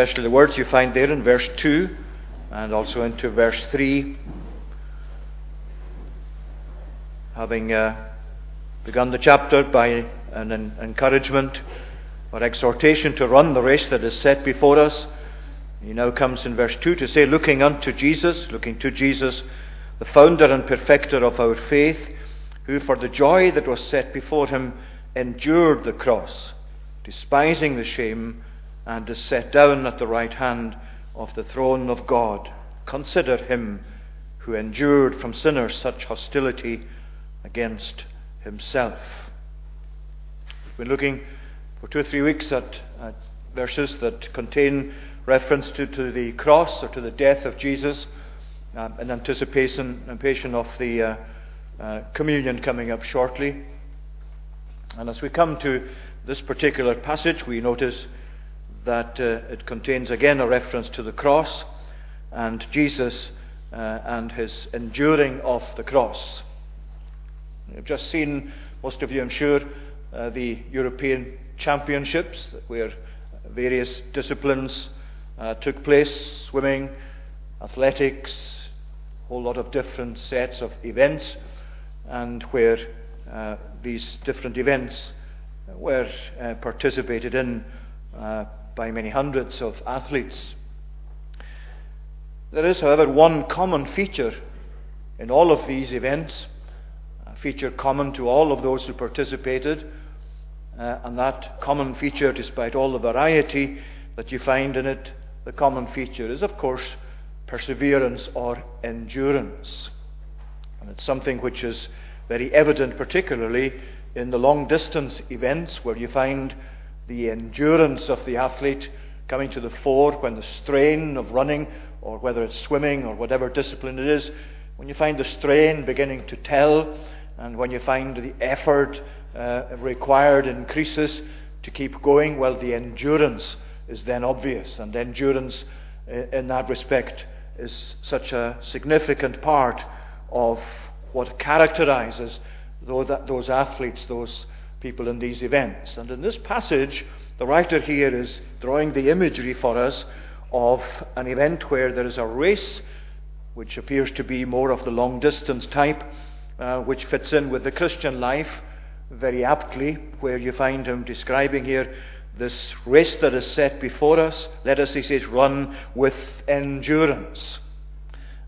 especially the words you find there in verse 2 and also into verse 3. Having uh, begun the chapter by an encouragement or exhortation to run the race that is set before us, he now comes in verse 2 to say, looking unto Jesus, looking to Jesus, the founder and perfecter of our faith, who for the joy that was set before him endured the cross, despising the shame, and is set down at the right hand of the throne of God. Consider him who endured from sinners such hostility against himself. We've been looking for two or three weeks at, at verses that contain reference to, to the cross or to the death of Jesus um, in anticipation, anticipation of the uh, uh, communion coming up shortly. And as we come to this particular passage, we notice that uh, it contains again a reference to the cross and Jesus uh, and his enduring of the cross. You've just seen, most of you I'm sure, uh, the European Championships, where various disciplines uh, took place swimming, athletics, a whole lot of different sets of events, and where uh, these different events were uh, participated in by many hundreds of athletes. There is, however, one common feature in all of these events, a feature common to all of those who participated, uh, and that common feature, despite all the variety that you find in it, the common feature is, of course, perseverance or endurance. And it's something which is very evident, particularly in the long distance events, where you find the endurance of the athlete coming to the fore when the strain of running, or whether it's swimming or whatever discipline it is, when you find the strain beginning to tell, and when you find the effort uh, required increases to keep going, well, the endurance is then obvious. And endurance, uh, in that respect, is such a significant part of what characterizes those athletes, those people in these events. And in this passage, the writer here is drawing the imagery for us of an event where there is a race, which appears to be more of the long distance type, uh, which fits in with the Christian life very aptly, where you find him describing here this race that is set before us. Let us, he says, run with endurance.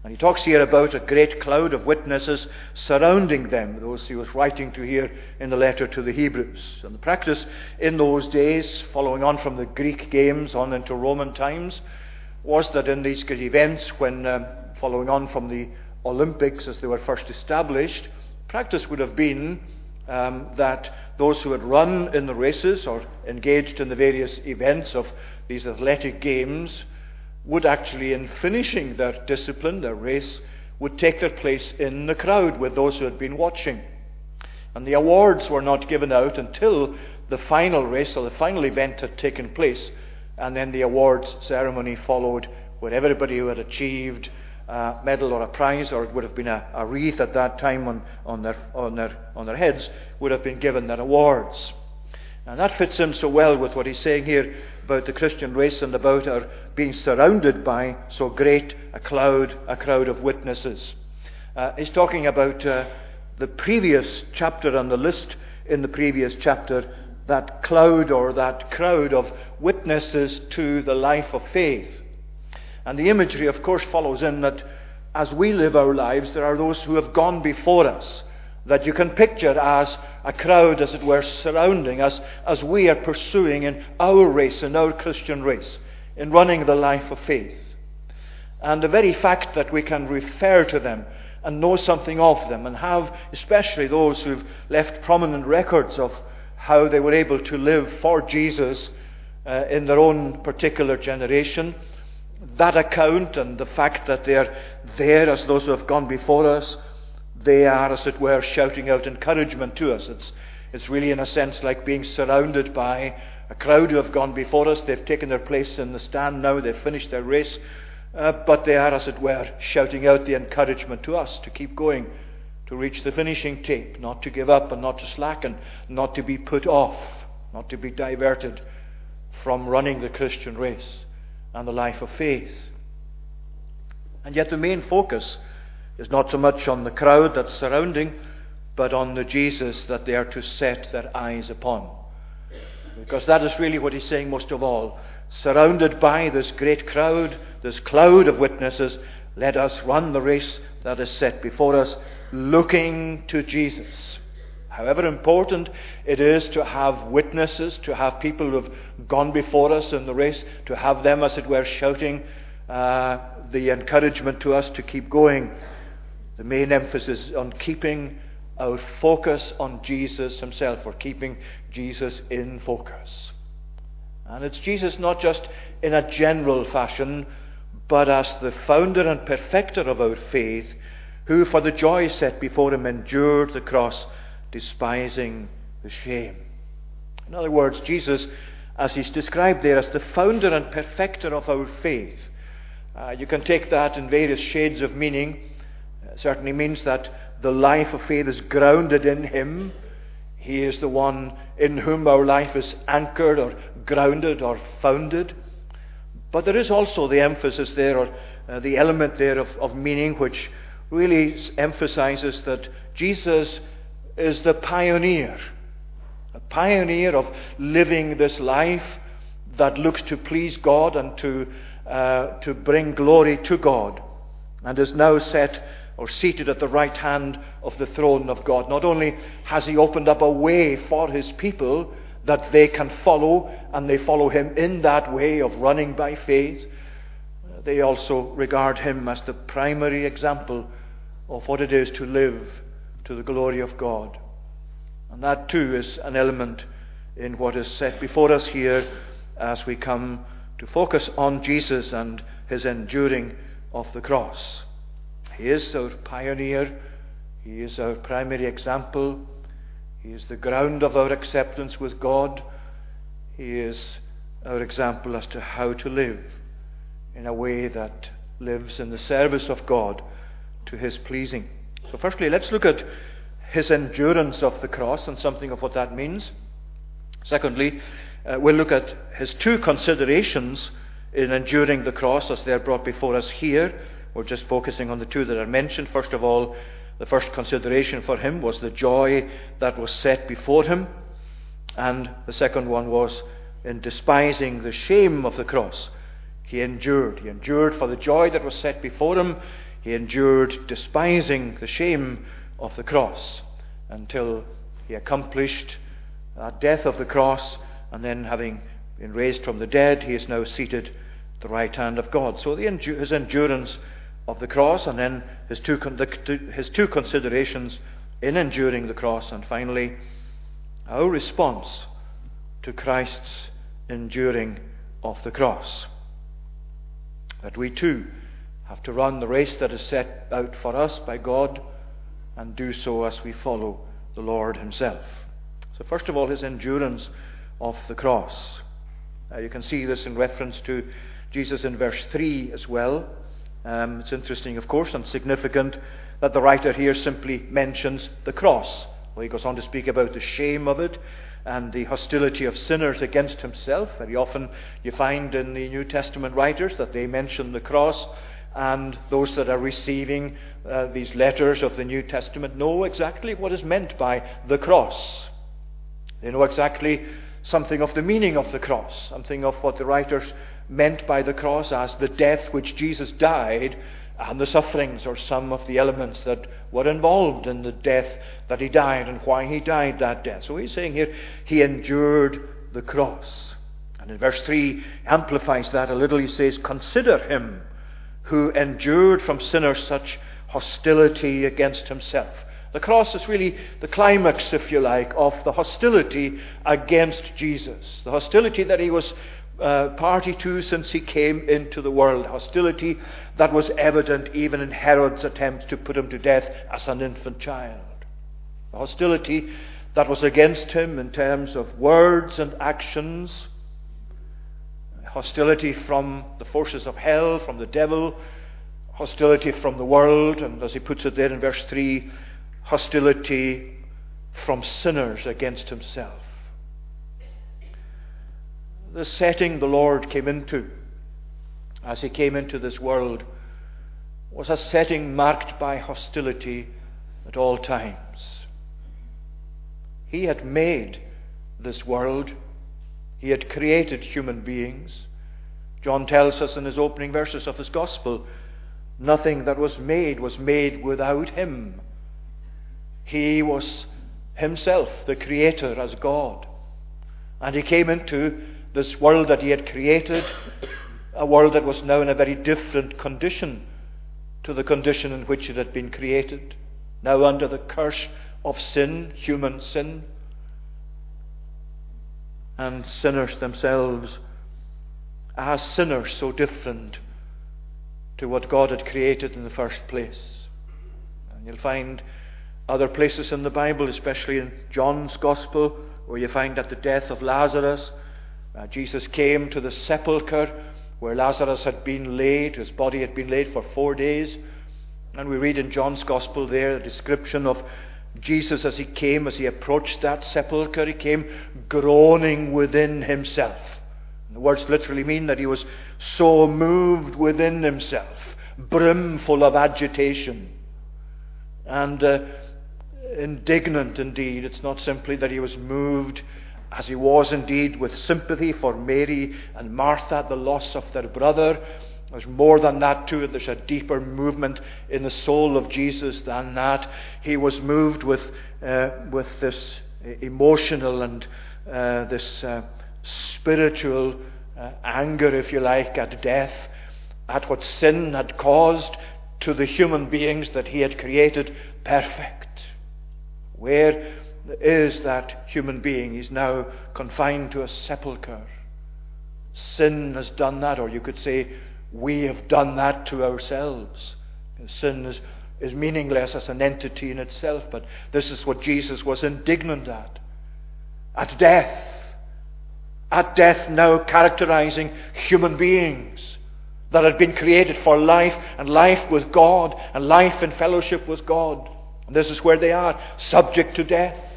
And he talks here about a great cloud of witnesses surrounding them, those he was writing to here in the letter to the Hebrews. And the practice in those days, following on from the Greek games on into Roman times, was that in these great events, when um, following on from the Olympics as they were first established, practice would have been um, that those who had run in the races or engaged in the various events of these athletic games would actually, in finishing their discipline, their race, would take their place in the crowd with those who had been watching. And the awards were not given out until the final race or the final event had taken place. And then the awards ceremony followed, where everybody who had achieved a medal or a prize, or it would have been a, a wreath at that time on, on, their, on, their, on their heads, would have been given their awards. And that fits in so well with what he's saying here about the Christian race and about our being surrounded by so great a cloud, a crowd of witnesses. Uh, he's talking about uh, the previous chapter on the list in the previous chapter, that cloud or that crowd of witnesses to the life of faith. And the imagery, of course, follows in that as we live our lives, there are those who have gone before us that you can picture as a crowd, as it were, surrounding us as we are pursuing in our race, in our Christian race, in running the life of faith. And the very fact that we can refer to them and know something of them, and have, especially those who've left prominent records of how they were able to live for Jesus uh, in their own particular generation, that account and the fact that they're there as those who have gone before us they are, as it were, shouting out encouragement to us. It's, it's really, in a sense, like being surrounded by a crowd who have gone before us. They've taken their place in the stand now, they've finished their race, uh, but they are, as it were, shouting out the encouragement to us to keep going, to reach the finishing tape, not to give up and not to slacken, not to be put off, not to be diverted from running the Christian race. and the life of faith. And yet the main focus is not so much on the crowd that's surrounding, but on the Jesus that they are to set their eyes upon. Because that is really what he's saying most of all. Surrounded by this great crowd, this cloud of witnesses, let us run the race that is set before us, looking to Jesus. However important it is to have witnesses, to have people who have gone before us in the race, to have them, as it were, shouting uh, the encouragement to us to keep going. The main emphasis on keeping our focus on Jesus Himself, or keeping Jesus in focus. And it's Jesus not just in a general fashion, but as the founder and perfecter of our faith, who for the joy set before Him endured the cross, despising the shame. In other words, Jesus, as He's described there, as the founder and perfecter of our faith, uh, you can take that in various shades of meaning. Certainly means that the life of faith is grounded in Him. He is the one in whom our life is anchored or grounded or founded. But there is also the emphasis there, or uh, the element there of, of meaning, which really emphasizes that Jesus is the pioneer. A pioneer of living this life that looks to please God and to uh, to bring glory to God, and is now set or seated at the right hand of the throne of God. Not only has He opened up a way for His people that they can follow, and they follow Him in that way of running by faith, they also regard Him as the primary example of what it is to live to the glory of God. And that too is an element in what is set before us here as we come to focus on Jesus and his enduring of the cross. He is our pioneer, he is our primary example, he is the ground of our acceptance with God, he is our example as to how to live in a way that lives in the service of God to his pleasing. So, firstly, let's look at his endurance of the cross and something of what that means. Secondly, uh, we'll look at his two considerations in enduring the cross as they are brought before us here. We're just focusing on the two that are mentioned. First of all, the first consideration for him was the joy that was set before him. And the second one was in despising the shame of the cross. He endured. He endured for the joy that was set before him. He endured despising the shame of the cross until he accomplished that death of the cross and then having been raised from the dead, he is now seated at the right hand of God. So his endurance of the cross, and then his two, his two considerations in enduring the cross, and finally, our response to Christ's enduring of the cross. That we too have to run the race that is set out for us by God and do so as we follow the Lord Himself. So, first of all, His endurance of the cross. Uh, you can see this in reference to Jesus in verse 3 as well. Um, it's interesting, of course, and significant that the writer here simply mentions the cross. Well, he goes on to speak about the shame of it and the hostility of sinners against himself. Very often you find in the New Testament writers that they mention the cross, and those that are receiving uh, these letters of the New Testament know exactly what is meant by the cross. They know exactly something of the meaning of the cross, something of what the writers meant by the cross as the death which Jesus died and the sufferings or some of the elements that were involved in the death that he died and why he died that death. So he's saying here, he endured the cross. And in verse 3 amplifies that a little. He says, Consider him who endured from sinners such hostility against himself the cross is really the climax, if you like, of the hostility against Jesus. The hostility that he was uh, party to since he came into the world. Hostility that was evident even in Herod's attempt to put him to death as an infant child. Hostility that was against him in terms of words and actions. Hostility from the forces of hell, from the devil. Hostility from the world. And as he puts it there in verse 3, hostility from sinners against himself. The setting the Lord came into as he came into this world was a setting marked by hostility at all times. He had made this world, he had created human beings. John tells us in his opening verses of his gospel nothing that was made was made without him. He was himself the creator as God. And he came into this world that he had created, a world that was now in a very different condition to the condition in which it had been created, now under the curse of sin, human sin, and sinners themselves as sinners so different to what God had created in the first place. And you'll find other places in the Bible, especially in John's Gospel, where you find at the death of Lazarus, uh, Jesus came to the sepulchre where Lazarus had been laid, his body had been laid for four days. And we read in John's Gospel there a description of Jesus as he came, as he approached that sepulchre, he came groaning within himself. And the words literally mean that he was so moved within himself, brimful of agitation, and uh, indignant indeed. It's not simply that he was moved as he was indeed with sympathy for Mary and Martha at the loss of their brother. There's more than that to it. There's a deeper movement in the soul of Jesus than that. He was moved with, uh, with this emotional and uh, this uh, spiritual uh, anger, if you like, at death, at what sin had caused to the human beings that he had created perfect. Where is that human being? He's now confined to a sepulchre. Sin has done that, or you could say, we have done that to ourselves. Sin is, is meaningless as an entity in itself, but this is what Jesus was indignant at. At death. At death, now characterizing human beings that had been created for life and life with God and life in fellowship with God. And this is where they are, subject to death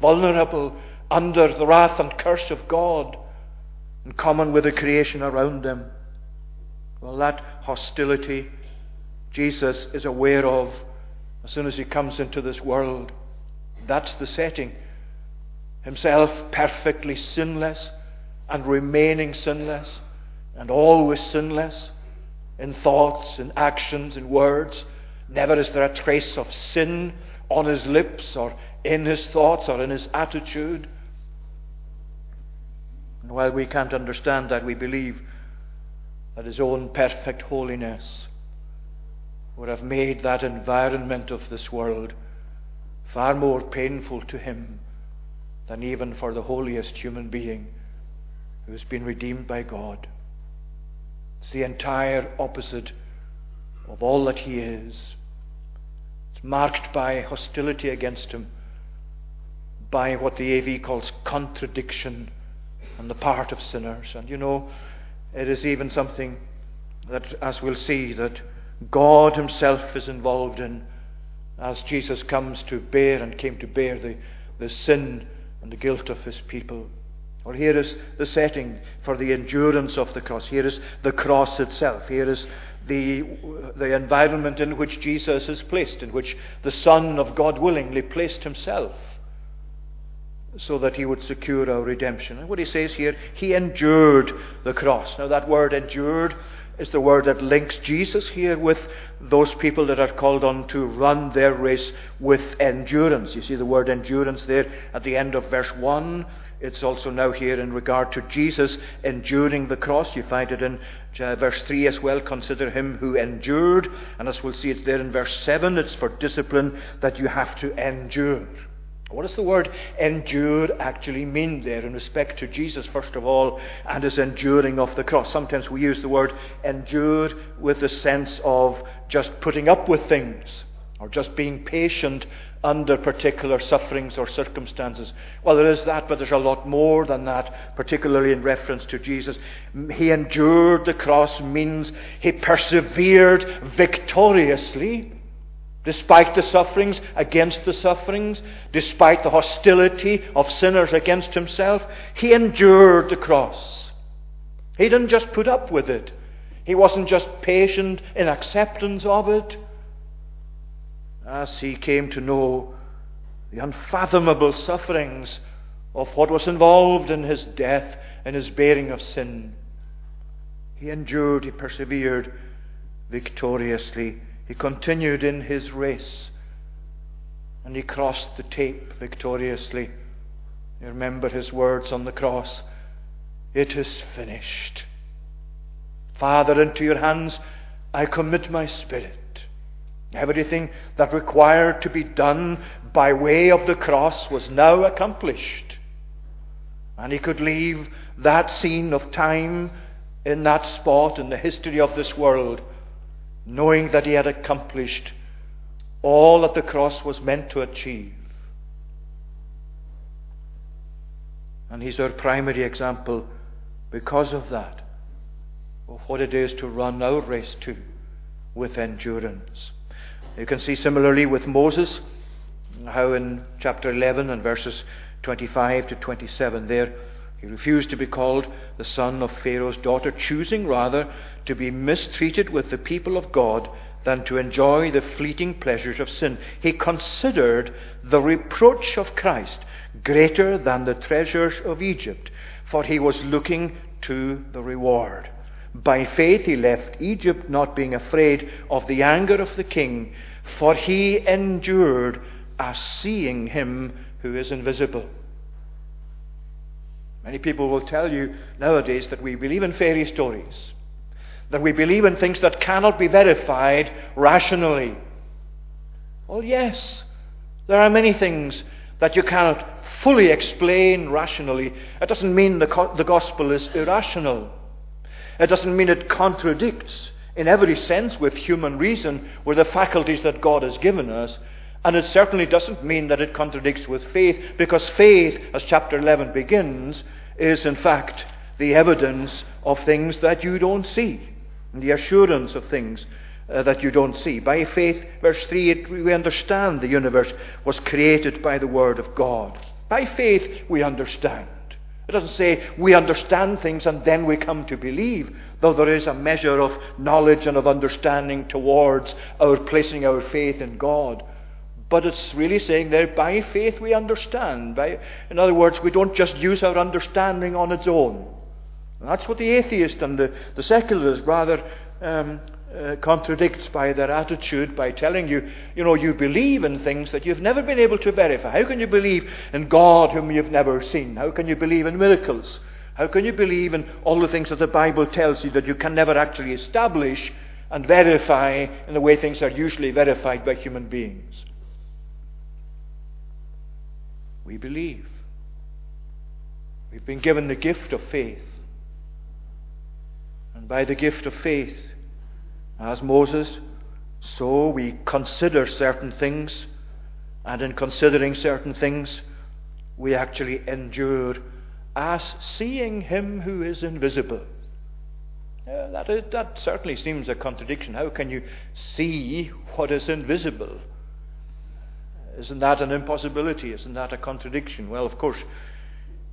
vulnerable under the wrath and curse of God, in common with the creation around them. Well, that hostility Jesus is aware of as soon as he comes into this world. That's the setting. Himself perfectly sinless and remaining sinless and always sinless in thoughts, in actions, in words. Never is there a trace of sin on his lips or in his thoughts or in his attitude. And while we can't understand that, we believe that his own perfect holiness would have made that environment of this world far more painful to him than even for the holiest human being who has been redeemed by God. It's the entire opposite of all that he is. It's marked by hostility against him, by what the AV calls contradiction on the part of sinners. And you know, it is even something that, as we'll see, that God Himself is involved in as Jesus comes to bear and came to bear the, the sin and the guilt of His people. Or here is the setting for the endurance of the cross. Here is the cross itself. Here is the, the environment in which Jesus is placed, in which the Son of God willingly placed himself so that he would secure our redemption. And what he says here, he endured the cross. Now, that word endured is the word that links Jesus here with those people that are called on to run their race with endurance. You see the word endurance there at the end of verse 1. It's also now here in regard to Jesus enduring the cross. You find it in uh, verse 3 as well. Consider him who endured. And as we'll see, it's there in verse 7. It's for discipline that you have to endure. What does the word endure actually mean there in respect to Jesus, first of all, and his enduring of the cross? Sometimes we use the word endure with the sense of just putting up with things or just being patient under particular sufferings or circumstances. Well, there is that, but there's a lot more than that, particularly in reference to Jesus. He endured the cross means he persevered victoriously despite the sufferings, against the sufferings, despite the hostility of sinners against himself. He endured the cross. He didn't just put up with it. He wasn't just patient in acceptance of it. As he came to know the unfathomable sufferings of what was involved in his death and his bearing of sin, he endured, he persevered victoriously. He continued in his race and he crossed the tape victoriously. You remember his words on the cross It is finished. Father, into your hands I commit my spirit. Everything that required to be done by way of the cross was now accomplished. And he could leave that scene of time in that spot in the history of this world, knowing that he had accomplished all that the cross was meant to achieve. And he's our primary example because of that, of what it is to run our race too with endurance. You can see similarly with Moses, how in chapter 11 and verses 25 to 27 there, he refused to be called the son of Pharaoh's daughter, choosing rather to be mistreated with the people of God than to enjoy the fleeting pleasures of sin. He considered the reproach of Christ greater than the treasures of Egypt, for he was looking to the reward. By faith he left Egypt, not being afraid of the anger of the king, for he endured as seeing him who is invisible. Many people will tell you nowadays that we believe in fairy stories that we believe in things that cannot be verified rationally. Well, yes, there are many things that you cannot fully explain rationally. It doesn't mean the, co- the gospel is irrational. It doesn't mean it contradicts in every sense with human reason, with the faculties that God has given us. And it certainly doesn't mean that it contradicts with faith, because faith, as chapter 11 begins, is in fact the evidence of things that you don't see and the assurance of things uh, that you don't see. By faith, verse 3, it, we understand the universe was created by the Word of God. By faith, we understand. It doesn't say we understand things and then we come to believe, though there is a measure of knowledge and of understanding towards our placing our faith in God. But it's really saying there, by faith we understand. By, in other words, we don't just use our understanding on its own. And that's what the atheist and the, the secularist rather um, uh, contradicts by their attitude by telling you, you know, you believe in things that you've never been able to verify. How can you believe in God whom you've never seen? How can you believe in miracles? How can you believe in all the things that the Bible tells you that you can never actually establish and verify in the way things are usually verified by human beings? We believe. We've been given the gift of faith. And by the gift of faith, as Moses, so we consider certain things, and in considering certain things, we actually endure as seeing him who is invisible. Uh, that, is, that certainly seems a contradiction. How can you see what is invisible? Isn't that an impossibility? Isn't that a contradiction? Well, of course,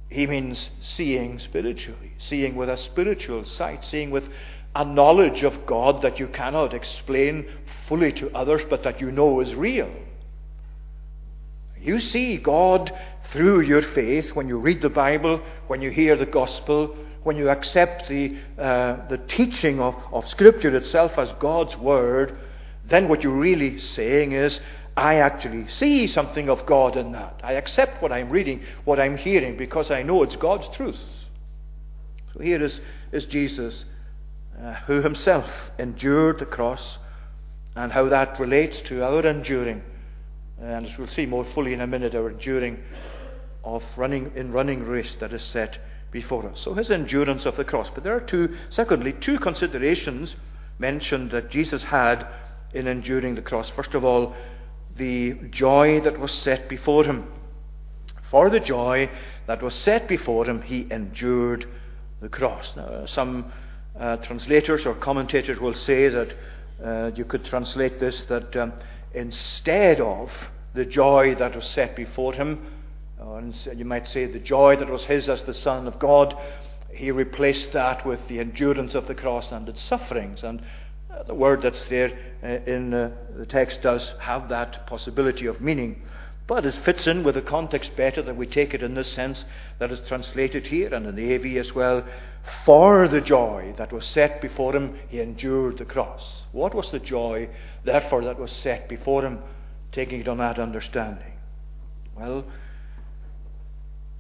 he means seeing spiritually, seeing with a spiritual sight, seeing with a knowledge of God that you cannot explain fully to others, but that you know is real. You see God through your faith when you read the Bible, when you hear the gospel, when you accept the, uh, the teaching of, of Scripture itself as God's Word, then what you're really saying is, I actually see something of God in that. I accept what I'm reading, what I'm hearing, because I know it's God's truth. So here is, is Jesus, uh, who himself endured the cross, and how that relates to our enduring. And as we'll see more fully in a minute, our enduring of running in running race that is set before us. So his endurance of the cross. But there are two, secondly, two considerations mentioned that Jesus had in enduring the cross. First of all, the joy that was set before him. For the joy that was set before him, he endured the cross. Now, some uh, translators or commentators will say that uh, you could translate this that um, instead of the joy that was set before him, or you might say the joy that was his as the Son of God, he replaced that with the endurance of the cross and its sufferings. And uh, the word that's there uh, in uh, the text does have that possibility of meaning. But it fits in with the context better that we take it in this sense that is translated here and in the AV as well. For the joy that was set before him, he endured the cross. What was the joy, therefore, that was set before him, taking it on that understanding? Well,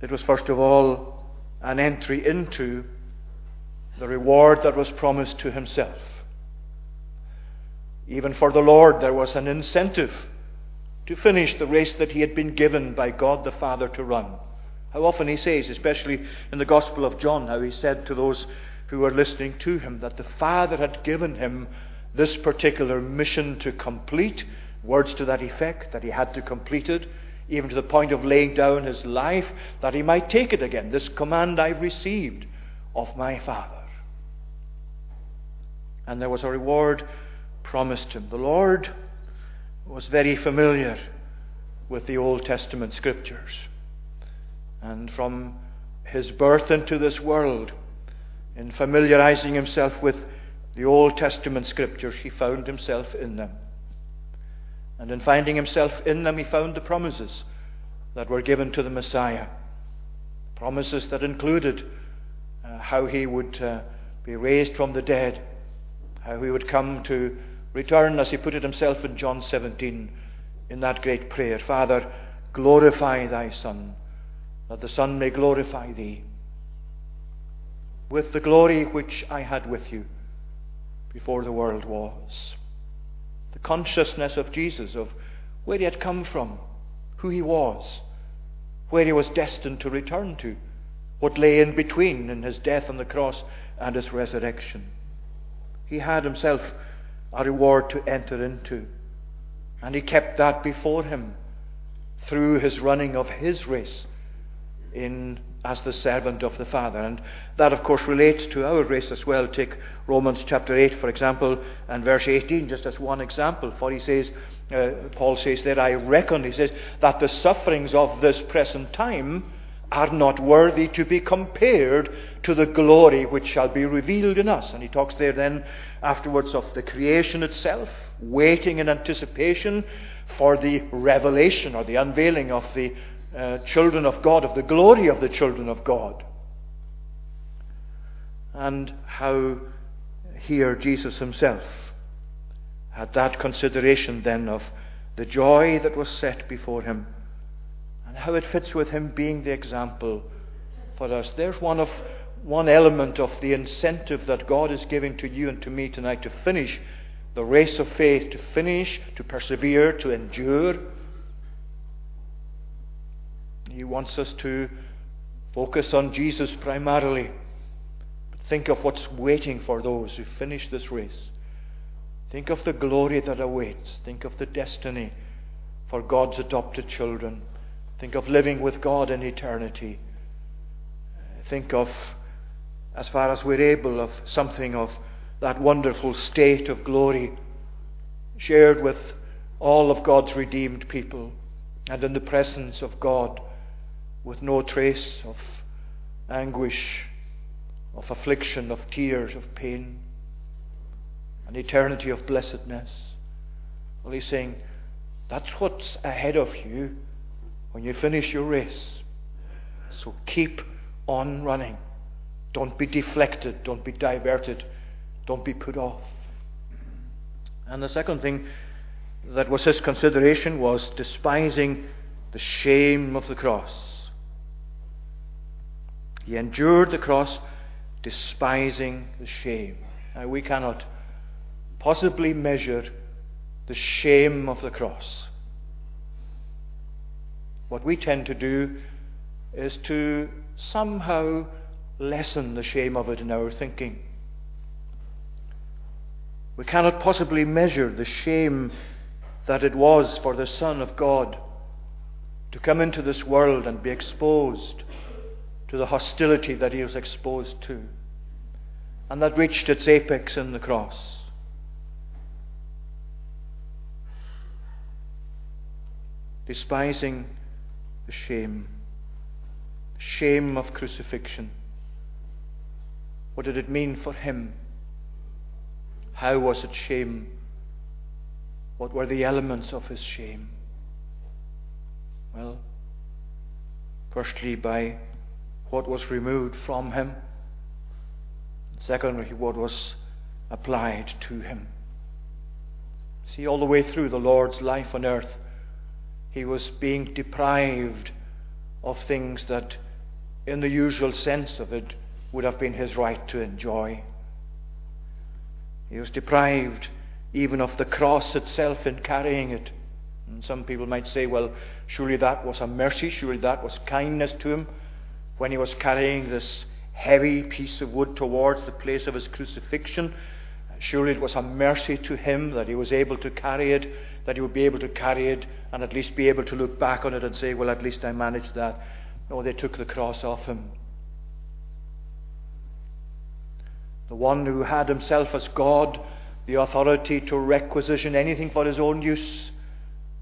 it was first of all an entry into the reward that was promised to himself. Even for the Lord, there was an incentive to finish the race that he had been given by God the Father to run. How often he says, especially in the Gospel of John, how he said to those who were listening to him that the Father had given him this particular mission to complete, words to that effect, that he had to complete it, even to the point of laying down his life, that he might take it again. This command I've received of my Father. And there was a reward promised him. The Lord was very familiar with the Old Testament scriptures. And from his birth into this world, in familiarizing himself with the Old Testament scriptures, he found himself in them. And in finding himself in them, he found the promises that were given to the Messiah. Promises that included uh, how he would uh, be raised from the dead, how he would come to return, as he put it himself in John 17, in that great prayer Father, glorify thy Son, that the Son may glorify thee with the glory which I had with you before the world was. The consciousness of Jesus, of where he had come from, who he was, where he was destined to return to, what lay in between in his death on the cross and his resurrection. He had himself a reward to enter into. And he kept that before him through his running of his race in as the servant of the Father. And that, of course, relates to our race as well. Take Romans chapter 8, for example, and verse 18, just as one example. For he says, uh, Paul says there, I reckon, he says, that the sufferings of this present time are not worthy to be compared to the glory which shall be revealed in us. And he talks there then afterwards of the creation itself, waiting in anticipation for the revelation or the unveiling of the uh, children of God, of the glory of the children of God. And how here Jesus himself had that consideration then of the joy that was set before him and how it fits with him being the example for us. There's one of one element of the incentive that God is giving to you and to me tonight to finish the race of faith, to finish, to persevere, to endure. He wants us to focus on Jesus primarily. But think of what's waiting for those who finish this race. Think of the glory that awaits. Think of the destiny for God's adopted children. Think of living with God in eternity. Think of, as far as we're able, of something of that wonderful state of glory shared with all of God's redeemed people and in the presence of God with no trace of anguish, of affliction, of tears, of pain, an eternity of blessedness. Well, he's saying, that's what's ahead of you when you finish your race. So keep on running. Don't be deflected. Don't be diverted. Don't be put off. And the second thing that was his consideration was despising the shame of the cross. He endured the cross, despising the shame. Now, we cannot possibly measure the shame of the cross. What we tend to do is to somehow lessen the shame of it in our thinking. We cannot possibly measure the shame that it was for the Son of God to come into this world and be exposed to the hostility that he was exposed to, and that reached its apex in the cross. Despising the shame, shame of crucifixion. What did it mean for him? How was it shame? What were the elements of his shame? Well, firstly, by what was removed from him. Secondly, what was applied to him. See, all the way through the Lord's life on earth, he was being deprived of things that, in the usual sense of it, would have been his right to enjoy. He was deprived even of the cross itself in carrying it. And some people might say, well, surely that was a mercy, surely that was kindness to him when he was carrying this heavy piece of wood towards the place of his crucifixion. Surely it was a mercy to him that he was able to carry it, that he would be able to carry it and at least be able to look back on it and say, well, at least I managed that. No, they took the cross off him. The one who had himself as God the authority to requisition anything for his own use,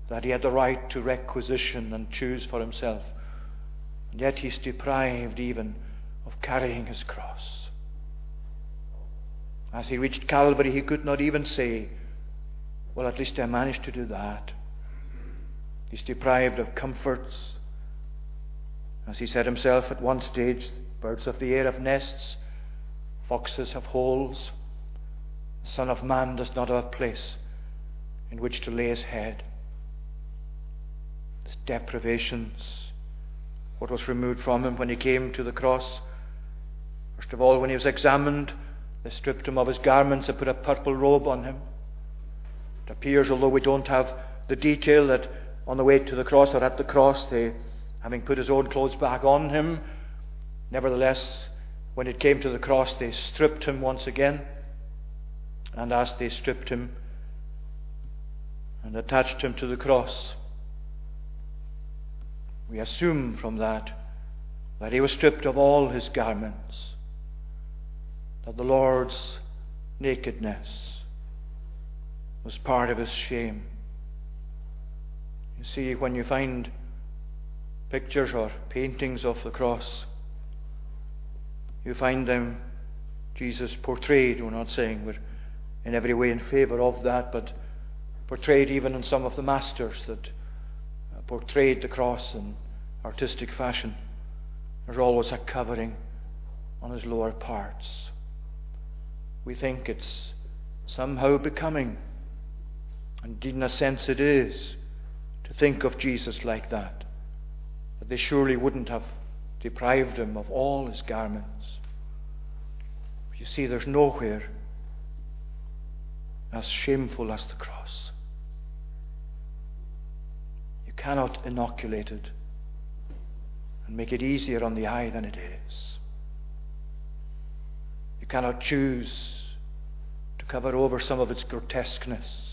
that he had the right to requisition and choose for himself. And yet he's deprived even of carrying his cross. As he reached Calvary, he could not even say, Well, at least I managed to do that. He's deprived of comforts. As he said himself at one stage, birds of the air have nests, foxes have holes. The Son of Man does not have a place in which to lay his head. His deprivations, what was removed from him when he came to the cross. First of all, when he was examined, they stripped him of his garments and put a purple robe on him. It appears, although we don't have the detail, that on the way to the cross or at the cross, they, having put his own clothes back on him, nevertheless, when it came to the cross, they stripped him once again. And as they stripped him and attached him to the cross, we assume from that that he was stripped of all his garments, that the Lord's nakedness was part of his shame. You see, when you find pictures or paintings of the cross, you find them Jesus portrayed. We're not saying we're in every way in favour of that, but portrayed even in some of the masters that uh, portrayed the cross in artistic fashion. There's always a covering on his lower parts. We think it's somehow becoming, and in a sense it is, to think of Jesus like that. But they surely wouldn't have deprived him of all his garments. You see, there's nowhere as shameful as the cross. You cannot inoculate it and make it easier on the eye than it is. You cannot choose to cover over some of its grotesqueness.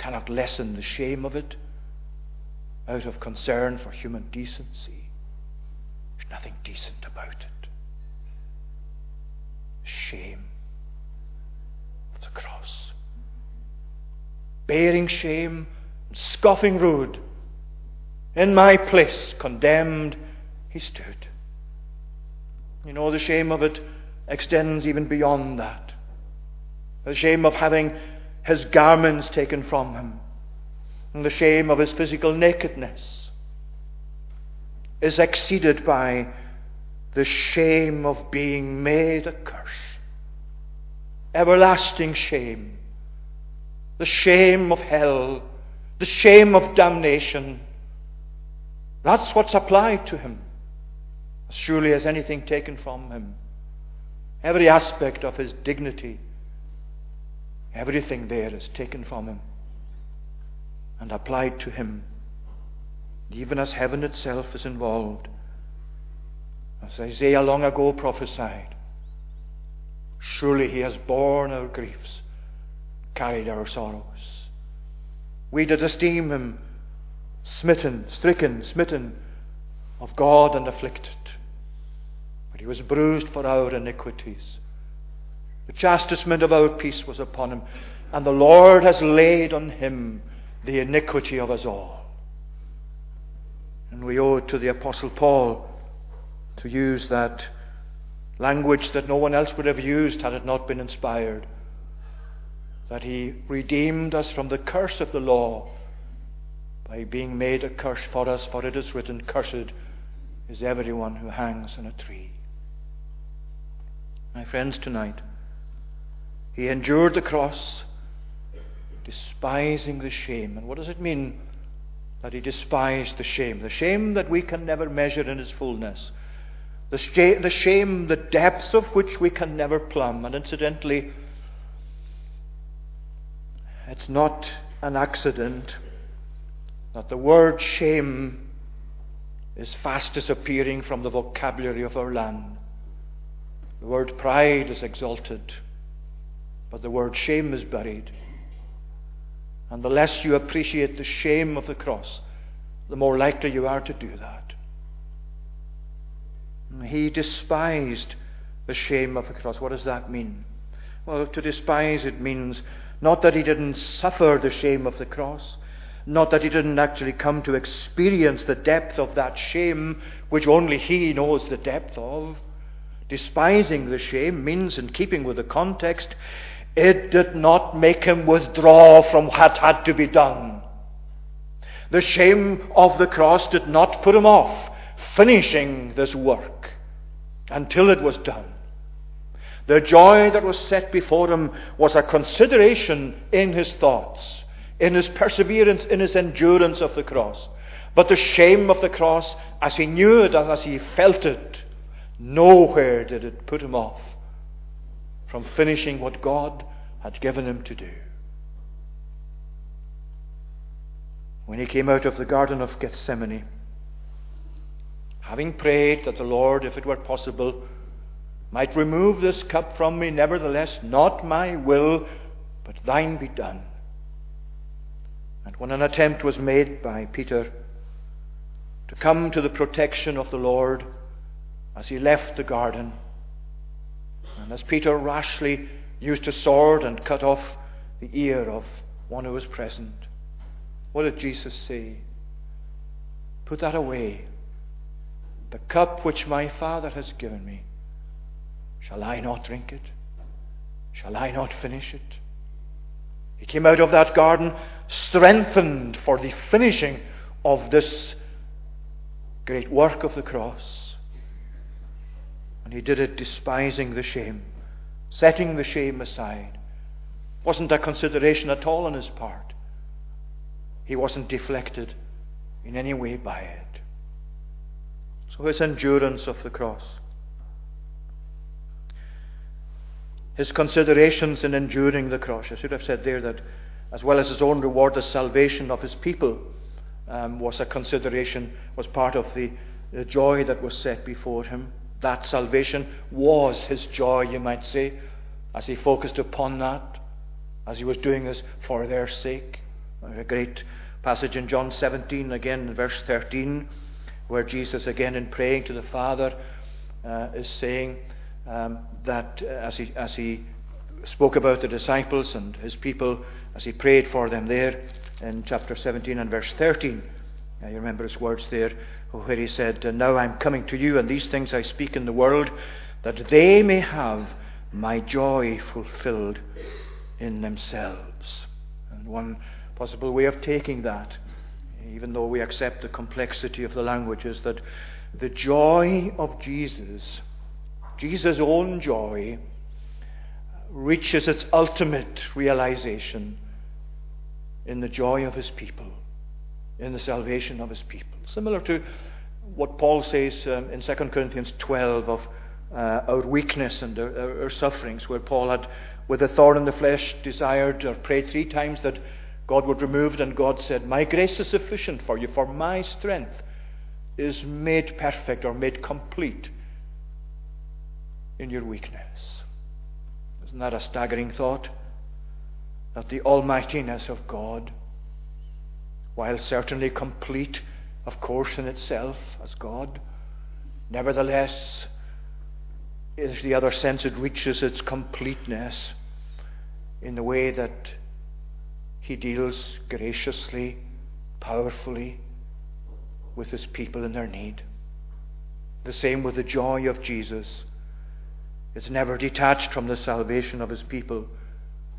Cannot lessen the shame of it out of concern for human decency. There's nothing decent about it. Shame of the cross. Bearing shame, scoffing rude, in my place, condemned, he stood. You know, the shame of it extends even beyond that. The shame of having his garments taken from him, and the shame of his physical nakedness is exceeded by the shame of being made a curse everlasting shame, the shame of hell, the shame of damnation. That's what's applied to him, as surely as anything taken from him. Every aspect of his dignity, everything there is taken from him and applied to him, even as heaven itself is involved. As Isaiah long ago prophesied, Surely he has borne our griefs, carried our sorrows. We did esteem him smitten, stricken, smitten of God and afflicted. But he was bruised for our iniquities. The chastisement of our peace was upon him, and the Lord has laid on him the iniquity of us all. And we owe it to the Apostle Paul to use that language that no one else would have used had it not been inspired. That he redeemed us from the curse of the law by being made a curse for us, for it is written, Cursed is everyone who hangs on a tree. My friends, tonight, he endured the cross, despising the shame. And what does it mean that he despised the shame? The shame that we can never measure in its fullness. The, sh- the shame, the depths of which we can never plumb. And incidentally, it's not an accident that the word shame is fast disappearing from the vocabulary of our land. The word pride is exalted, but the word shame is buried. And the less you appreciate the shame of the cross, the more likely you are to do that. He despised the shame of the cross. What does that mean? Well, to despise it means not that he didn't suffer the shame of the cross, not that he didn't actually come to experience the depth of that shame, which only he knows the depth of. Despising the shame means, in keeping with the context, it did not make him withdraw from what had to be done. The shame of the cross did not put him off finishing this work until it was done. The joy that was set before him was a consideration in his thoughts in his perseverance, in his endurance of the cross. But the shame of the cross, as he knew it and as he felt it, nowhere did it put him off from finishing what God had given him to do. When he came out of the Garden of Gethsemane, having prayed that the Lord, if it were possible, might remove this cup from me, nevertheless, not my will, but thine be done. And when an attempt was made by Peter to come to the protection of the Lord as he left the garden, and as Peter rashly used a sword and cut off the ear of one who was present, what did Jesus say? Put that away. The cup which my Father has given me, shall I not drink it? Shall I not finish it? He came out of that garden strengthened for the finishing of this great work of the cross. And he did it despising the shame, setting the shame aside. Wasn't a consideration at all on his part. He wasn't deflected in any way by it. So his endurance of the cross his considerations in enduring the cross. I should have said there that, as well as his own reward, the salvation of his people um, was a consideration, was part of the, the joy that was set before him. That salvation was his joy, you might say, as he focused upon that, as he was doing this for their sake. A great passage in John 17, again verse 13, where Jesus, again in praying to the Father, uh, is saying, um, that uh, as, he, as he spoke about the disciples and his people, as he prayed for them there in chapter 17 and verse 13. Uh, you remember his words there, Oh, where he said, uh, Now I'm coming to you, and these things I speak in the world, that they may have my joy fulfilled in themselves. And one possible way of taking that, even though we accept the complexity of the language, is that the joy of Jesus Jesus' own joy reaches its ultimate realization in the joy of his people, in the salvation of his people. Similar to what Paul says um, in 2 Corinthians 12 of uh, our weakness and our, our, sufferings, where Paul had, with a thorn in the flesh, desired or prayed three times that God would remove it, and God said, My grace is sufficient for you, for my strength is made perfect or made complete in your weakness. Isn't that a staggering thought? That the almightiness of God, while certainly complete, of course, in itself as God, nevertheless, is the other sense it reaches its completeness in the way that He deals graciously, powerfully with His people in their need. The same with the joy of Jesus is never detached from the salvation of his people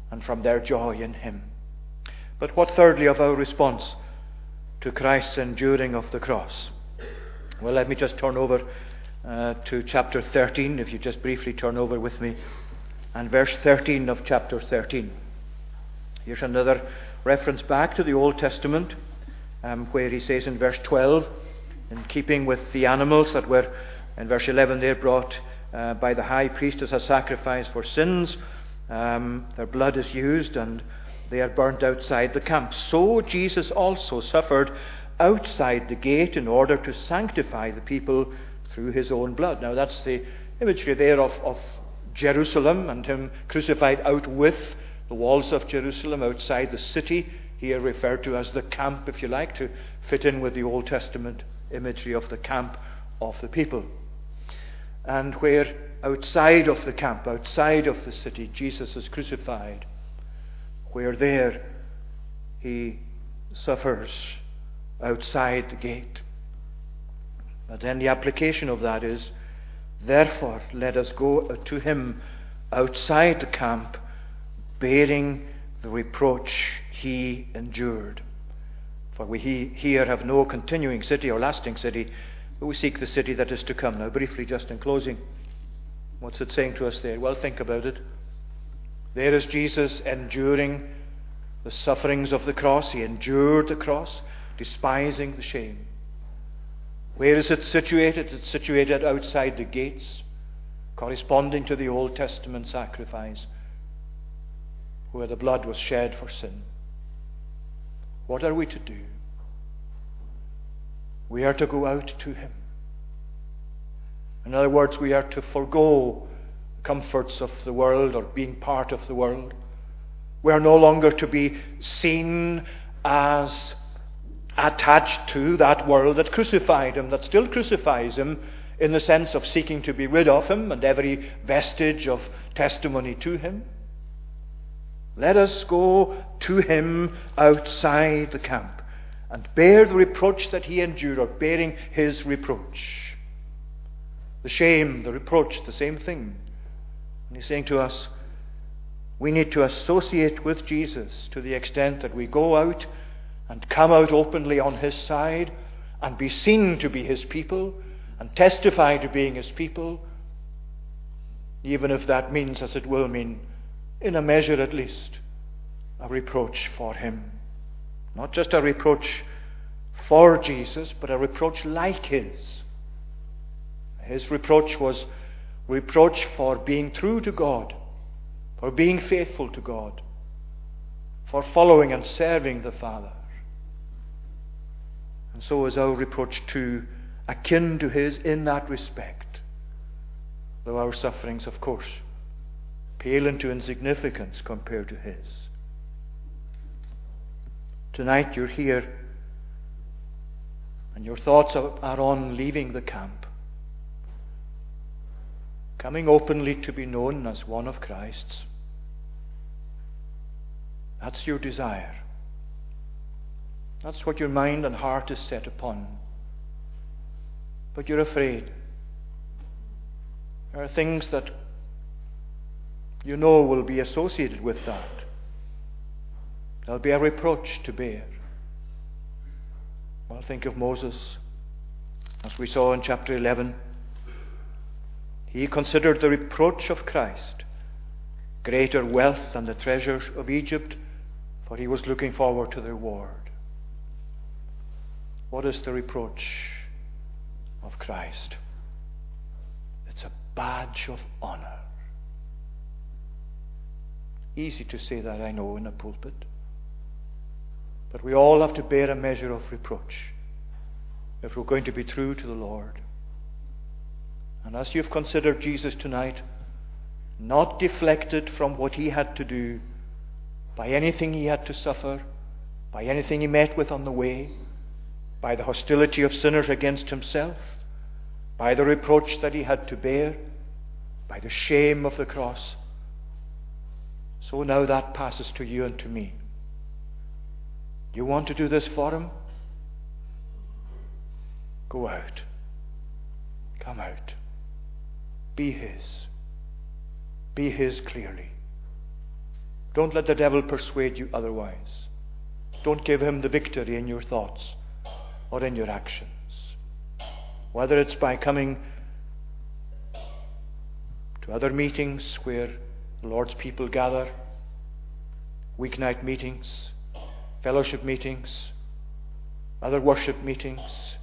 and from their joy in him. But what, thirdly, of our response to Christ's enduring of the cross? Well, let me just turn over uh, to chapter 13, if you just briefly turn over with me, and verse 13 of chapter 13. Here's another reference back to the Old Testament, um, where he says in verse 12, in keeping with the animals that were, in verse 11, they're brought uh, by the high priest as a sacrifice for sins. Um, their blood is used and they are burnt outside the camp. So Jesus also suffered outside the gate in order to sanctify the people through his own blood. Now, that's the imagery there of, of Jerusalem and him crucified out with the walls of Jerusalem outside the city, here referred to as the camp, if you like, to fit in with the Old Testament imagery of the camp of the people. And where outside of the camp, outside of the city, Jesus is crucified, where there he suffers outside the gate. But then the application of that is, therefore, let us go to him outside the camp, bearing the reproach he endured. For we here have no continuing city or lasting city, but we seek the city that is to come. Now, briefly, just in closing, what's it saying to us there? Well, think about it. There is Jesus enduring the sufferings of the cross. He endured the cross despising the shame. Where is it situated? It's situated outside the gates, corresponding to the Old Testament sacrifice, where the blood was shed for sin. What are we to do? We are to go out to Him. In other words, we are to forego comforts of the world or being part of the world. We are no longer to be seen as attached to that world that crucified him, that still crucifies him in the sense of seeking to be rid of him and every vestige of testimony to him. Let us go to him outside the camp and bear the reproach that he endured, or bearing his reproach. The shame, the reproach, the same thing. And he's saying to us, we need to associate with Jesus to the extent that we go out and come out openly on his side and be seen to be his people and testify to being his people, even if that means, as it will mean, in a measure at least, a reproach for him. Not just a reproach for Jesus, but a reproach like his. His reproach was reproach for being true to God, for being faithful to God, for following and serving the Father. And so is our reproach too akin to his in that respect. Though our sufferings, of course, pale into insignificance compared to his. Tonight you're here and your thoughts are on leaving the camp, coming openly to be known as one of Christ's. That's your desire. That's what your mind and heart is set upon. But you're afraid. There are things that you know will be associated with that. There'll be a reproach to bear. Well, think of Moses, as we saw in chapter 11. He considered the reproach of Christ greater wealth than the treasures of Egypt, for he was looking forward to the reward. What is the reproach of Christ? It's a badge of honor. Easy to say that, I know, in a pulpit. But we all have to bear a measure of reproach if we're going to be true to the Lord. And as you've considered Jesus tonight, not deflected from what he had to do by anything he had to suffer, by anything he met with on the way, by the hostility of sinners against himself, by the reproach that he had to bear, by the shame of the cross. So now that passes to you and to me. You want to do this for him? Go out. Come out. Be his. Be His clearly. Don't let the devil persuade you otherwise. Don't give him the victory in your thoughts or in your actions. Whether it's by coming to other meetings where the Lord's people gather, weeknight meetings, fellowship meetings, other worship meetings,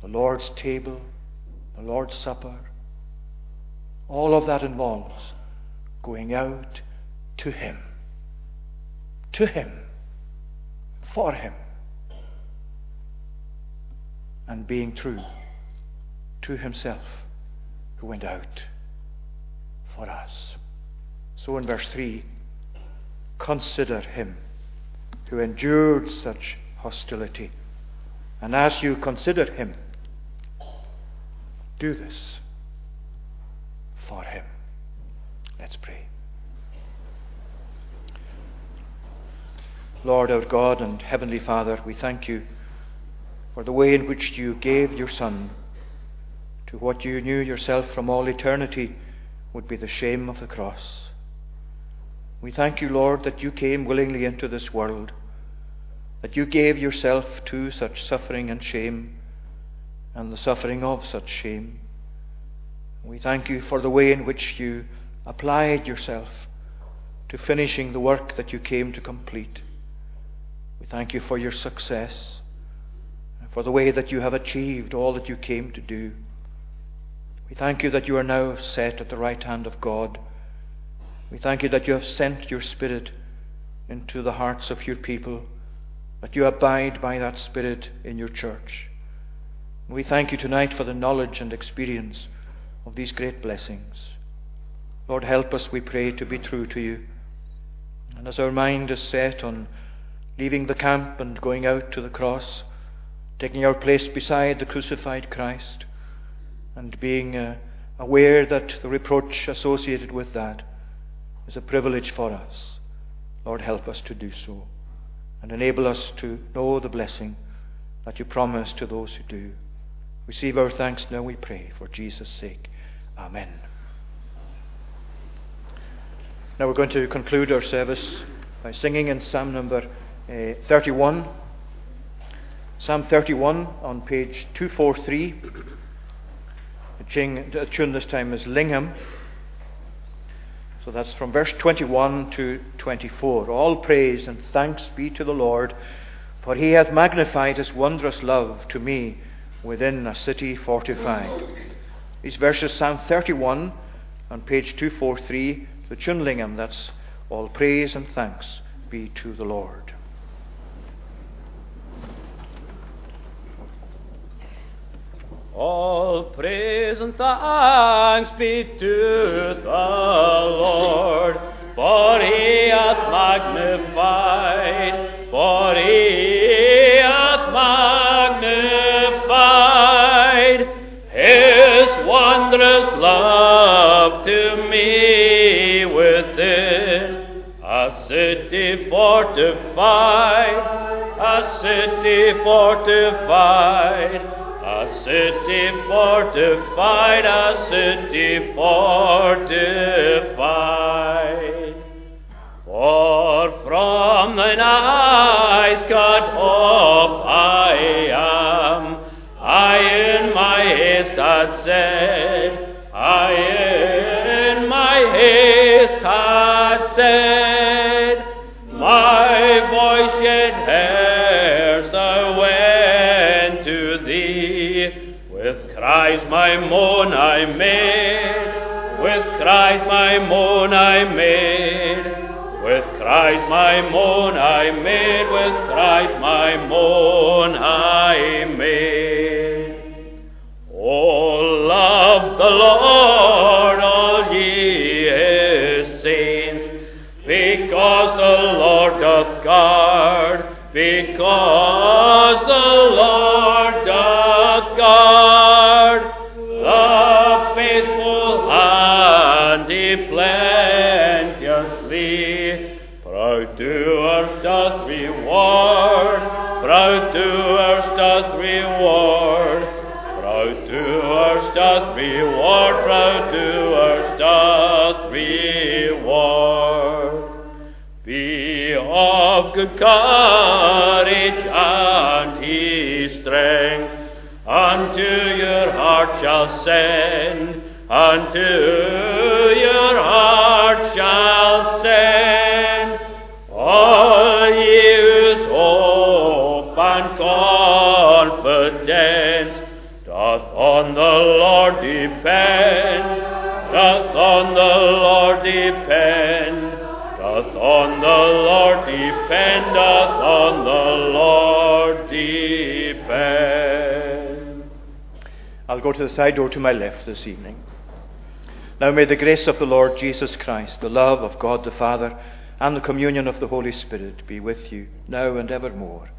the Lord's table, the Lord's supper. All of that involves going out to Him. To Him. For Him. And being true to Himself who went out for us. So in verse 3, consider Him who endured such hostility. And as you consider Him, do this for Him. Let's pray. Lord our God and Heavenly Father, we thank you for the way in which you gave your Son to what you knew yourself from all eternity would be the shame of the cross. We thank you, Lord, that you came willingly into this world, that you gave yourself to such suffering and shame, and the suffering of such shame. We thank you for the way in which you applied yourself to finishing the work that you came to complete. We thank you for your success, and for the way that you have achieved all that you came to do. We thank you that you are now set at the right hand of God. We thank you that you have sent your Spirit into the hearts of your people, that you abide by that Spirit in your church. We thank you tonight for the knowledge and experience of these great blessings. Lord, help us, we pray, to be true to you. And as our mind is set on leaving the camp and going out to the cross, taking our place beside the crucified Christ, and being uh, aware that the reproach associated with that is a privilege for us. Lord, help us to do so and enable us to know the blessing that you promise to those who do. Receive our thanks now, we pray, for Jesus' sake. Amen. Now we're going to conclude our service by singing in Psalm number uh, 31. Psalm 31 on page 243. The tune this time is Lingham. So that's from verse 21 to 24. All praise and thanks be to the Lord, for he hath magnified his wondrous love to me within a city fortified. These verses, Psalm 31 on page 243, the tune Lingham, that's all praise and thanks be to the Lord. All praise and thanks be to the Lord, for he hath magnified, a city fortified. A city fortified, a city fortified. I made, with cries my moan I made, with cries my moan I made, with cries my moan I made. Oh, love the Lord, all ye his saints, because the Lord doth guard, because shall send, unto I'll go to the side door to my left this evening. Now may the grace of the Lord Jesus Christ, the love of God the Father, and the communion of the Holy Spirit be with you now and evermore.